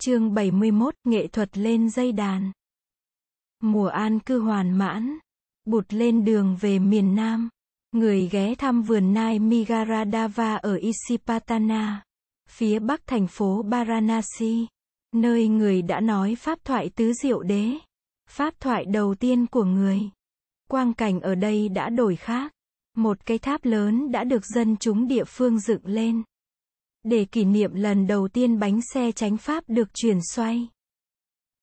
Chương 71, nghệ thuật lên dây đàn. Mùa an cư hoàn mãn, bụt lên đường về miền Nam. Người ghé thăm vườn nai Migaradava ở Isipatana, phía bắc thành phố Varanasi, nơi người đã nói pháp thoại tứ diệu đế, pháp thoại đầu tiên của người. Quang cảnh ở đây đã đổi khác. Một cái tháp lớn đã được dân chúng địa phương dựng lên để kỷ niệm lần đầu tiên bánh xe chánh pháp được chuyển xoay.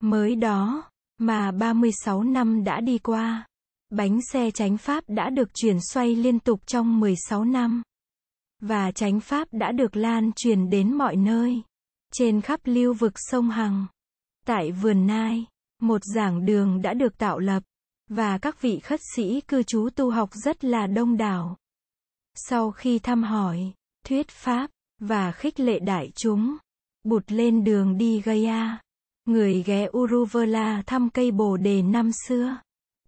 Mới đó, mà 36 năm đã đi qua, bánh xe chánh pháp đã được chuyển xoay liên tục trong 16 năm. Và chánh pháp đã được lan truyền đến mọi nơi, trên khắp lưu vực sông Hằng. Tại vườn Nai, một giảng đường đã được tạo lập, và các vị khất sĩ cư trú tu học rất là đông đảo. Sau khi thăm hỏi, thuyết pháp, và khích lệ đại chúng. Bụt lên đường đi Gaya. Người ghé Uruvela thăm cây bồ đề năm xưa.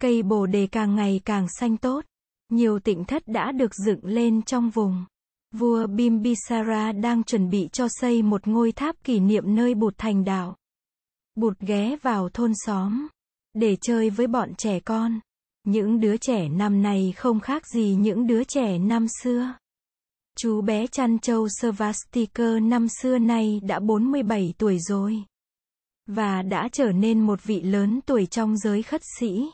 Cây bồ đề càng ngày càng xanh tốt. Nhiều tịnh thất đã được dựng lên trong vùng. Vua Bimbisara đang chuẩn bị cho xây một ngôi tháp kỷ niệm nơi Bụt thành đạo. Bụt ghé vào thôn xóm để chơi với bọn trẻ con. Những đứa trẻ năm nay không khác gì những đứa trẻ năm xưa. Chú bé chăn trâu Svastiker năm xưa nay đã 47 tuổi rồi. Và đã trở nên một vị lớn tuổi trong giới khất sĩ.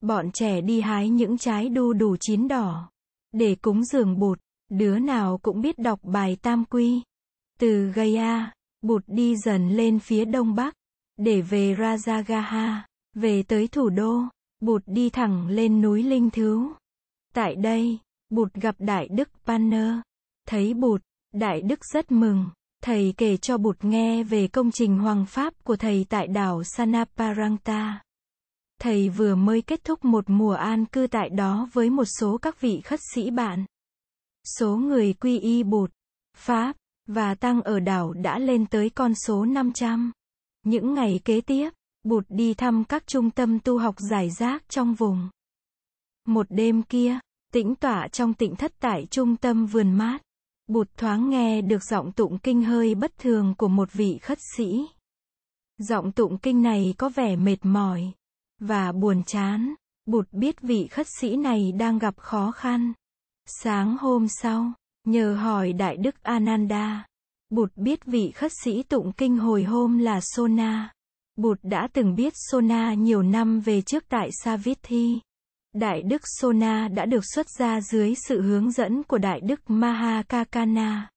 Bọn trẻ đi hái những trái đu đủ chín đỏ. Để cúng dường bụt, đứa nào cũng biết đọc bài tam quy. Từ Gaya, bụt đi dần lên phía đông bắc. Để về Rajagaha, về tới thủ đô, bụt đi thẳng lên núi Linh Thứu. Tại đây, Bụt gặp Đại Đức Panner. Thấy Bụt, Đại Đức rất mừng. Thầy kể cho Bụt nghe về công trình hoàng pháp của thầy tại đảo Sanaparanta. Thầy vừa mới kết thúc một mùa an cư tại đó với một số các vị khất sĩ bạn. Số người quy y Bụt, Pháp, và Tăng ở đảo đã lên tới con số 500. Những ngày kế tiếp, Bụt đi thăm các trung tâm tu học giải rác trong vùng. Một đêm kia, Tĩnh tọa trong tịnh thất tại trung tâm vườn mát. Bụt thoáng nghe được giọng tụng kinh hơi bất thường của một vị khất sĩ. Giọng tụng kinh này có vẻ mệt mỏi và buồn chán. Bụt biết vị khất sĩ này đang gặp khó khăn. Sáng hôm sau, nhờ hỏi Đại Đức Ananda, Bụt biết vị khất sĩ tụng kinh hồi hôm là Sona. Bụt đã từng biết Sona nhiều năm về trước tại Savithi. Đại Đức Sona đã được xuất gia dưới sự hướng dẫn của Đại Đức Mahakakana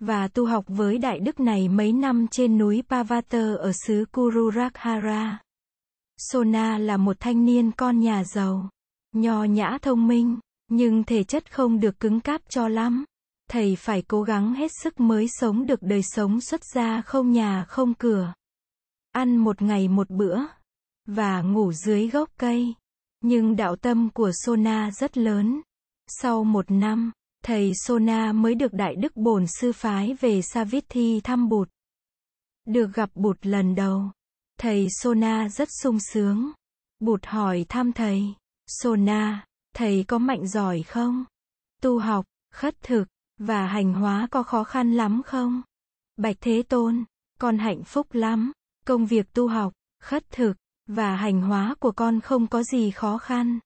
và tu học với Đại Đức này mấy năm trên núi Pavatar ở xứ Kururakhara. Sona là một thanh niên con nhà giàu, nho nhã thông minh, nhưng thể chất không được cứng cáp cho lắm. Thầy phải cố gắng hết sức mới sống được đời sống xuất gia không nhà không cửa. Ăn một ngày một bữa, và ngủ dưới gốc cây. Nhưng đạo tâm của Sona rất lớn. Sau một năm, thầy Sona mới được Đại Đức Bổn Sư Phái về Savithi thăm Bụt. Được gặp Bụt lần đầu, thầy Sona rất sung sướng. Bụt hỏi thăm thầy, Sona, thầy có mạnh giỏi không? Tu học, khất thực, và hành hóa có khó khăn lắm không? Bạch Thế Tôn, con hạnh phúc lắm, công việc tu học, khất thực, và hành hóa của con không có gì khó khăn.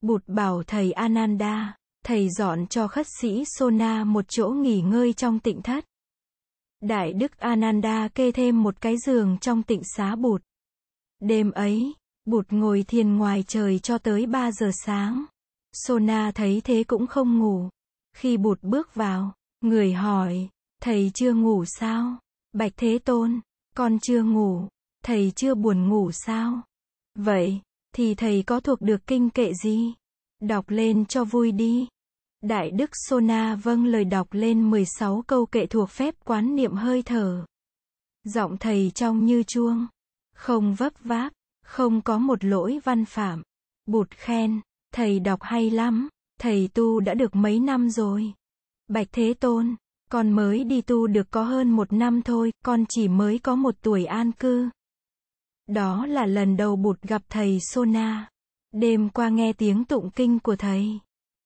Bụt bảo thầy Ananda, thầy dọn cho khất sĩ Sona một chỗ nghỉ ngơi trong tịnh thất. Đại đức Ananda kê thêm một cái giường trong tịnh xá Bụt. Đêm ấy, Bụt ngồi thiền ngoài trời cho tới 3 giờ sáng. Sona thấy thế cũng không ngủ. Khi Bụt bước vào, người hỏi, thầy chưa ngủ sao? Bạch Thế Tôn, con chưa ngủ. Thầy chưa buồn ngủ sao? Vậy, thì thầy có thuộc được kinh kệ gì? Đọc lên cho vui đi. Đại Đức Sona vâng lời đọc lên 16 câu kệ thuộc phép quán niệm hơi thở. Giọng thầy trong như chuông. Không vấp váp, không có một lỗi văn phạm. Bụt khen, thầy đọc hay lắm, thầy tu đã được mấy năm rồi. Bạch Thế Tôn, con mới đi tu được có hơn một năm thôi, con chỉ mới có một tuổi an cư. Đó là lần đầu Bụt gặp thầy Sona. Đêm qua nghe tiếng tụng kinh của thầy.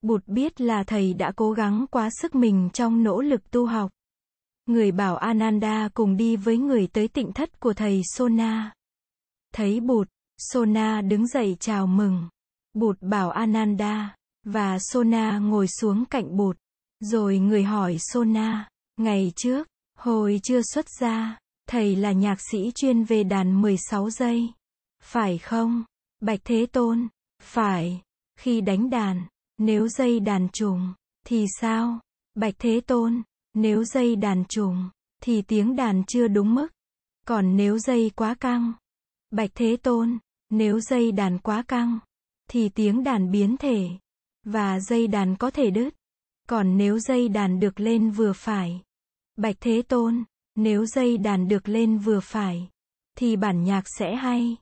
Bụt biết là thầy đã cố gắng quá sức mình trong nỗ lực tu học. người bảo Ananda cùng đi với người tới tịnh thất của thầy Sona. Thấy Bụt, Sona đứng dậy chào mừng. Bụt bảo Ananda, và Sona ngồi xuống cạnh Bụt. Rồi người hỏi Sona, ngày trước, hồi chưa xuất gia, thầy là nhạc sĩ chuyên về đàn 16 giây. Phải không? Bạch Thế Tôn, phải. Khi đánh đàn, nếu dây đàn trùng, thì sao? Bạch Thế Tôn, nếu dây đàn trùng, thì tiếng đàn chưa đúng mức. Còn nếu dây quá căng, Bạch Thế Tôn, nếu dây đàn quá căng, thì tiếng đàn biến thể, và dây đàn có thể đứt. Còn nếu dây đàn được lên vừa phải, Bạch Thế Tôn, nếu dây đàn được lên vừa phải, thì bản nhạc sẽ hay.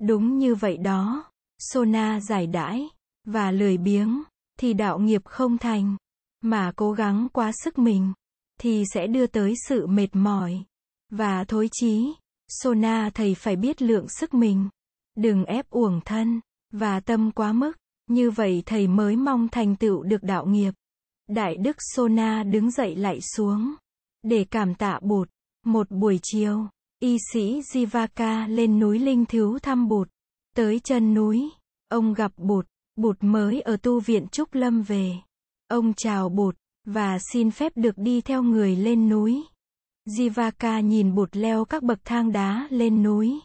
Đúng như vậy đó, Sona giải đãi, và lười biếng, thì đạo nghiệp không thành, mà cố gắng quá sức mình, thì sẽ đưa tới sự mệt mỏi, và thối chí. Sona thầy phải biết lượng sức mình, đừng ép uổng thân, và tâm quá mức, như vậy thầy mới mong thành tựu được đạo nghiệp. Đại đức Sona đứng dậy lại xuống, để cảm tạ Bụt. Một buổi chiều, y sĩ Jivaka lên núi Linh Thiếu thăm Bụt. Tới chân núi, ông gặp Bụt, Bụt mới ở tu viện Trúc Lâm về. Ông chào Bụt, và xin phép được đi theo người lên núi. Jivaka nhìn Bụt leo các bậc thang đá lên núi,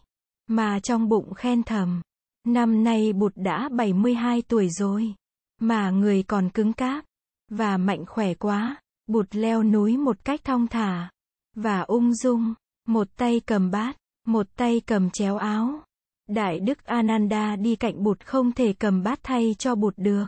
mà trong bụng khen thầm. Năm nay Bụt đã 72 tuổi rồi, mà người còn cứng cáp, và mạnh khỏe quá. Bụt leo núi một cách thong thả, và ung dung, một tay cầm bát, một tay cầm chéo áo. Đại đức Ananda đi cạnh Bụt không thể cầm bát thay cho Bụt được.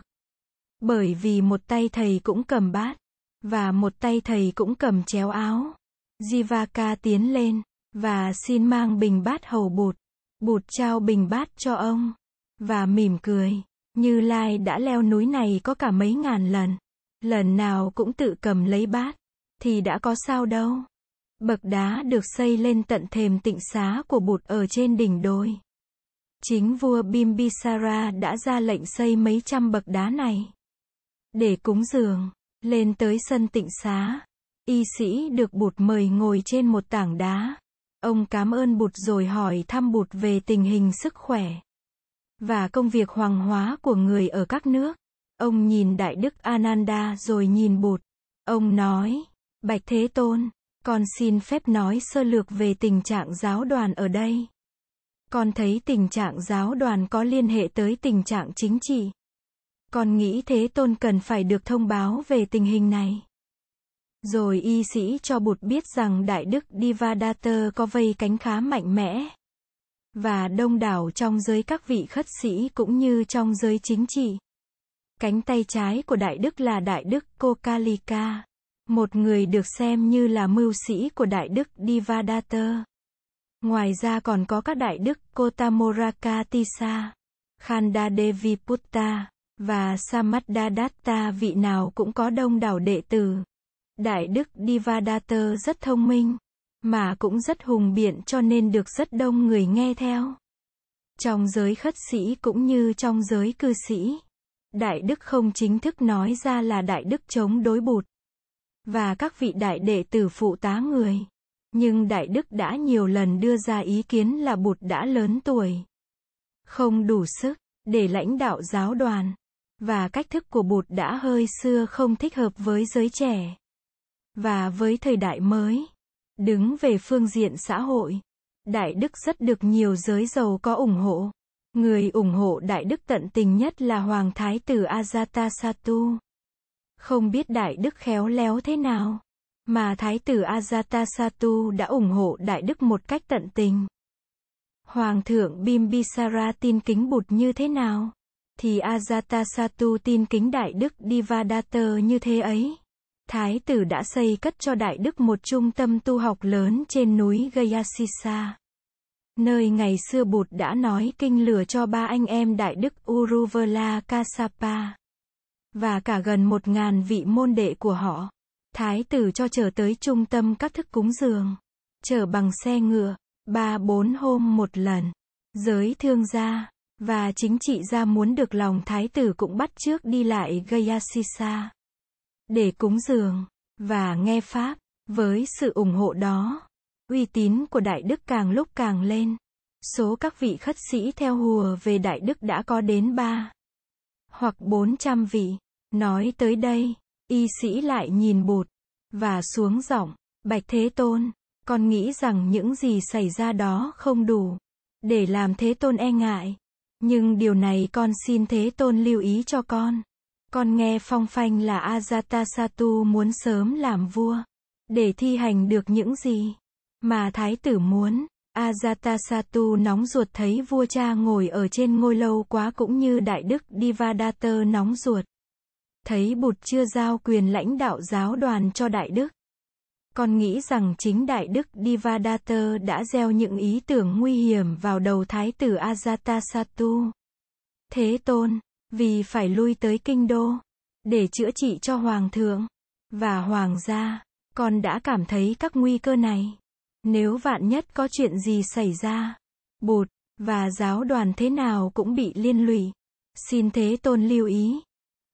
Bởi vì một tay thầy cũng cầm bát, và một tay thầy cũng cầm chéo áo. Jivaka tiến lên, và xin mang bình bát hầu Bụt. Bụt trao bình bát cho ông, và mỉm cười. Như Lai đã leo núi này có cả mấy ngàn lần. Lần nào cũng tự cầm lấy bát, thì đã có sao đâu. Bậc đá được xây lên tận thềm tịnh xá của Bụt ở trên đỉnh đồi. Chính vua Bimbisara đã ra lệnh xây mấy trăm bậc đá này. Để cúng dường, lên tới sân tịnh xá. Y sĩ được Bụt mời ngồi trên một tảng đá. Ông cảm ơn Bụt rồi hỏi thăm Bụt về tình hình sức khỏe và công việc hoàng hóa của người ở các nước. Ông nhìn Đại Đức Ananda rồi nhìn Bụt. Ông nói, Bạch Thế Tôn, con xin phép nói sơ lược về tình trạng giáo đoàn ở đây. Con thấy tình trạng giáo đoàn có liên hệ tới tình trạng chính trị. Con nghĩ Thế Tôn cần phải được thông báo về tình hình này. Rồi y sĩ cho Bụt biết rằng Đại Đức Divadatta có vây cánh khá mạnh mẽ. Và đông đảo trong giới các vị khất sĩ cũng như trong giới chính trị. Cánh tay trái của Đại Đức là Đại Đức Kokalika, một người được xem như là mưu sĩ của Đại Đức Divadatta. Ngoài ra còn có các Đại Đức Kotamorakatisa, Khanda Devi Putta, và Samadadatta vị nào cũng có đông đảo đệ tử. Đại Đức Divadatta rất thông minh, mà cũng rất hùng biện cho nên được rất đông người nghe theo. Trong giới khất sĩ cũng như trong giới cư sĩ. Đại Đức không chính thức nói ra là Đại Đức chống đối bụt. Và các vị đại đệ tử phụ tá người. Nhưng Đại Đức đã nhiều lần đưa ra ý kiến là bụt đã lớn tuổi. Không đủ sức, để lãnh đạo giáo đoàn. Và cách thức của bụt đã hơi xưa không thích hợp với giới trẻ. Và với thời đại mới. Đứng về phương diện xã hội. Đại Đức rất được nhiều giới giàu có ủng hộ. Người ủng hộ Đại Đức tận tình nhất là Hoàng Thái tử Ajatasattu. Không biết Đại Đức khéo léo thế nào, mà Thái tử Ajatasattu đã ủng hộ Đại Đức một cách tận tình. Hoàng thượng Bimbisara tin kính Bụt như thế nào, thì Ajatasattu tin kính Đại Đức Divadatta như thế ấy. Thái tử đã xây cất cho Đại Đức một trung tâm tu học lớn trên núi Gayasisa nơi ngày xưa Bụt đã nói kinh lửa cho ba anh em Đại Đức Uruvela Kasapa, và cả gần một ngàn vị môn đệ của họ. Thái tử cho trở tới trung tâm các thức cúng dường, chở bằng xe ngựa, ba bốn hôm một lần. Giới thương gia, và chính trị gia muốn được lòng thái tử cũng bắt trước đi lại Gayasisa. Để cúng dường, và nghe Pháp, Với sự ủng hộ đó, uy tín của Đại Đức càng lúc càng lên. Số các vị khất sĩ theo hùa về Đại Đức đã có đến ba hoặc bốn trăm vị. Nói tới đây, y sĩ lại nhìn bụt, và xuống giọng, Bạch Thế Tôn, con nghĩ rằng những gì xảy ra đó không đủ, để làm Thế Tôn e ngại. Nhưng điều này con xin Thế Tôn lưu ý cho con. Con nghe phong phanh là Ajatasattu muốn sớm làm vua, để thi hành được những gì mà thái tử muốn. Ajatasattu nóng ruột thấy vua cha ngồi ở trên ngôi lâu quá cũng như đại đức Divadatta nóng ruột. Thấy bụt chưa giao quyền lãnh đạo giáo đoàn cho đại đức. còn nghĩ rằng chính đại đức Divadatta đã gieo những ý tưởng nguy hiểm vào đầu thái tử Ajatasattu. Thế tôn, vì phải lui tới kinh đô, để chữa trị cho hoàng thượng, và hoàng gia, con đã cảm thấy các nguy cơ này. Nếu vạn nhất có chuyện gì xảy ra, bụt, và giáo đoàn thế nào cũng bị liên lụy. Xin Thế Tôn lưu ý.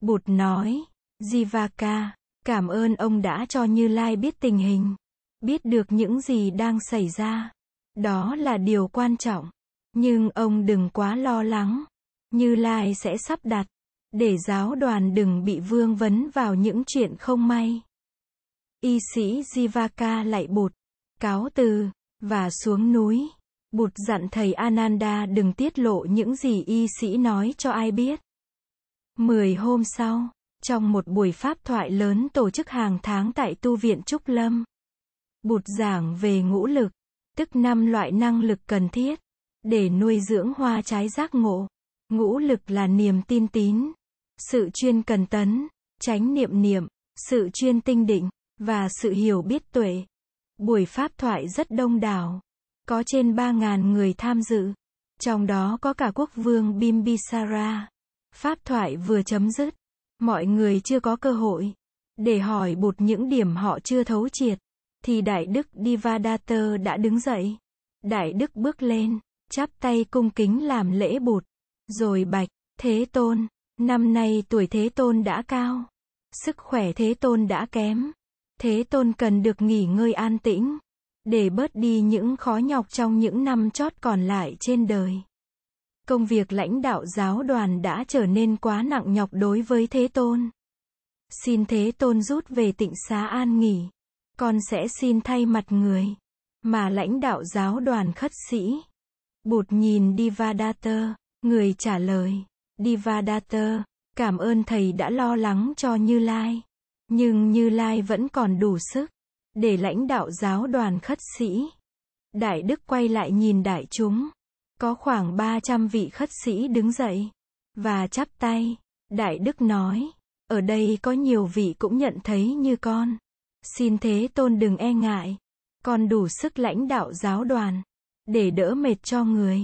Bụt nói, Jivaka, cảm ơn ông đã cho Như Lai biết tình hình, biết được những gì đang xảy ra. Đó là điều quan trọng. Nhưng ông đừng quá lo lắng. Như Lai sẽ sắp đặt, để giáo đoàn đừng bị vương vấn vào những chuyện không may. Y sĩ Jivaka lại bụt, cáo từ, và xuống núi. Bụt dặn thầy Ananda đừng tiết lộ những gì y sĩ nói cho ai biết. Mười hôm sau, trong một buổi pháp thoại lớn tổ chức hàng tháng tại tu viện Trúc Lâm, Bụt giảng về ngũ lực, tức năm loại năng lực cần thiết, để nuôi dưỡng hoa trái giác ngộ. Ngũ lực là niềm tin tín, sự chuyên cần tấn, tránh niệm niệm, sự chuyên tinh định, và sự hiểu biết tuệ. Buổi pháp thoại rất đông đảo. Có trên 3.000 người tham dự. Trong đó có cả quốc vương Bimbisara. Pháp thoại vừa chấm dứt. Mọi người chưa có cơ hội để hỏi bụt những điểm họ chưa thấu triệt. Thì Đại Đức Divadatta đã đứng dậy. Đại Đức bước lên, chắp tay cung kính làm lễ bụt. Rồi bạch, Thế Tôn, năm nay tuổi Thế Tôn đã cao. Sức khỏe Thế Tôn đã kém. Thế Tôn cần được nghỉ ngơi an tĩnh, để bớt đi những khó nhọc trong những năm chót còn lại trên đời. Công việc lãnh đạo giáo đoàn đã trở nên quá nặng nhọc đối với Thế Tôn. Xin Thế Tôn rút về tịnh xá an nghỉ. Con sẽ xin thay mặt người, mà lãnh đạo giáo đoàn khất sĩ. Bụt nhìn Divadatta, người trả lời. Divadatta, cảm ơn thầy đã lo lắng cho Như Lai. Nhưng Như Lai vẫn còn đủ sức để lãnh đạo giáo đoàn khất sĩ. Đại Đức quay lại nhìn đại chúng. Có khoảng 300 vị khất sĩ đứng dậy và chắp tay. Đại Đức nói, ở đây có nhiều vị cũng nhận thấy như con. Xin Thế Tôn đừng e ngại. Con đủ sức lãnh đạo giáo đoàn để đỡ mệt cho người.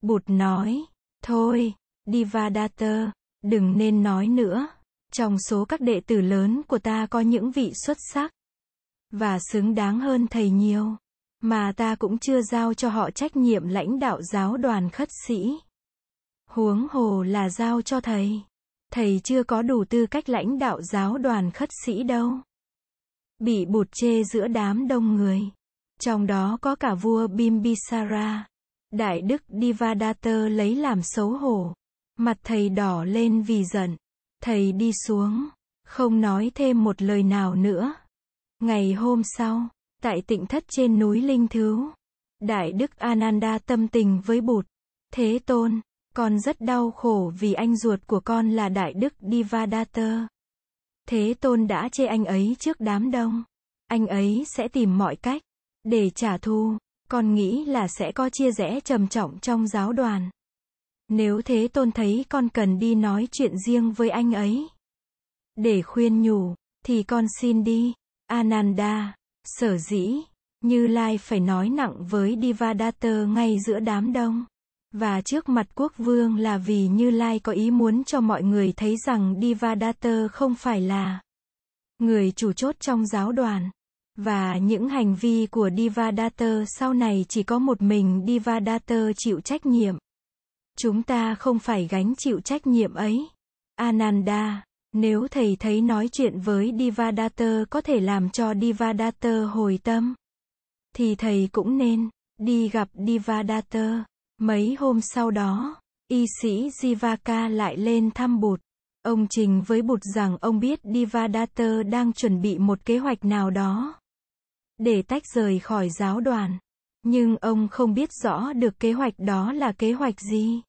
Bụt nói, thôi, Divadatta, đừng nên nói nữa. Trong số các đệ tử lớn của ta có những vị xuất sắc và xứng đáng hơn thầy nhiều, mà ta cũng chưa giao cho họ trách nhiệm lãnh đạo giáo đoàn khất sĩ. Huống hồ là giao cho thầy. Thầy chưa có đủ tư cách lãnh đạo giáo đoàn khất sĩ đâu. Bị bụt chê giữa đám đông người. Trong đó có cả vua Bimbisara. Đại đức Divadatta lấy làm xấu hổ. Mặt thầy đỏ lên vì giận. Thầy đi xuống, không nói thêm một lời nào nữa. Ngày hôm sau, tại tịnh thất trên núi Linh Thứ, Đại Đức Ananda tâm tình với Bụt. Thế Tôn, con rất đau khổ vì anh ruột của con là Đại Đức Divadatta. Thế Tôn đã chê anh ấy trước đám đông. Anh ấy sẽ tìm mọi cách để trả thù. Con nghĩ là sẽ có chia rẽ trầm trọng trong giáo đoàn. Nếu thế tôn thấy con cần đi nói chuyện riêng với anh ấy. Để khuyên nhủ, thì con xin đi. Ananda, sở dĩ, Như Lai phải nói nặng với Divadatta ngay giữa đám đông. Và trước mặt quốc vương là vì Như Lai có ý muốn cho mọi người thấy rằng Divadatta không phải là người chủ chốt trong giáo đoàn. Và những hành vi của Divadatta sau này chỉ có một mình Divadatta chịu trách nhiệm. Chúng ta không phải gánh chịu trách nhiệm ấy. Ananda, Nếu thầy thấy nói chuyện với Divadatta có thể làm cho Divadatta hồi tâm, thì thầy cũng nên đi gặp Divadatta. Mấy hôm sau đó, y sĩ Jivaka lại lên thăm Bụt. Ông trình với Bụt rằng ông biết Divadatta đang chuẩn bị một kế hoạch nào đó để tách rời khỏi giáo đoàn. Nhưng ông không biết rõ được kế hoạch đó là kế hoạch gì.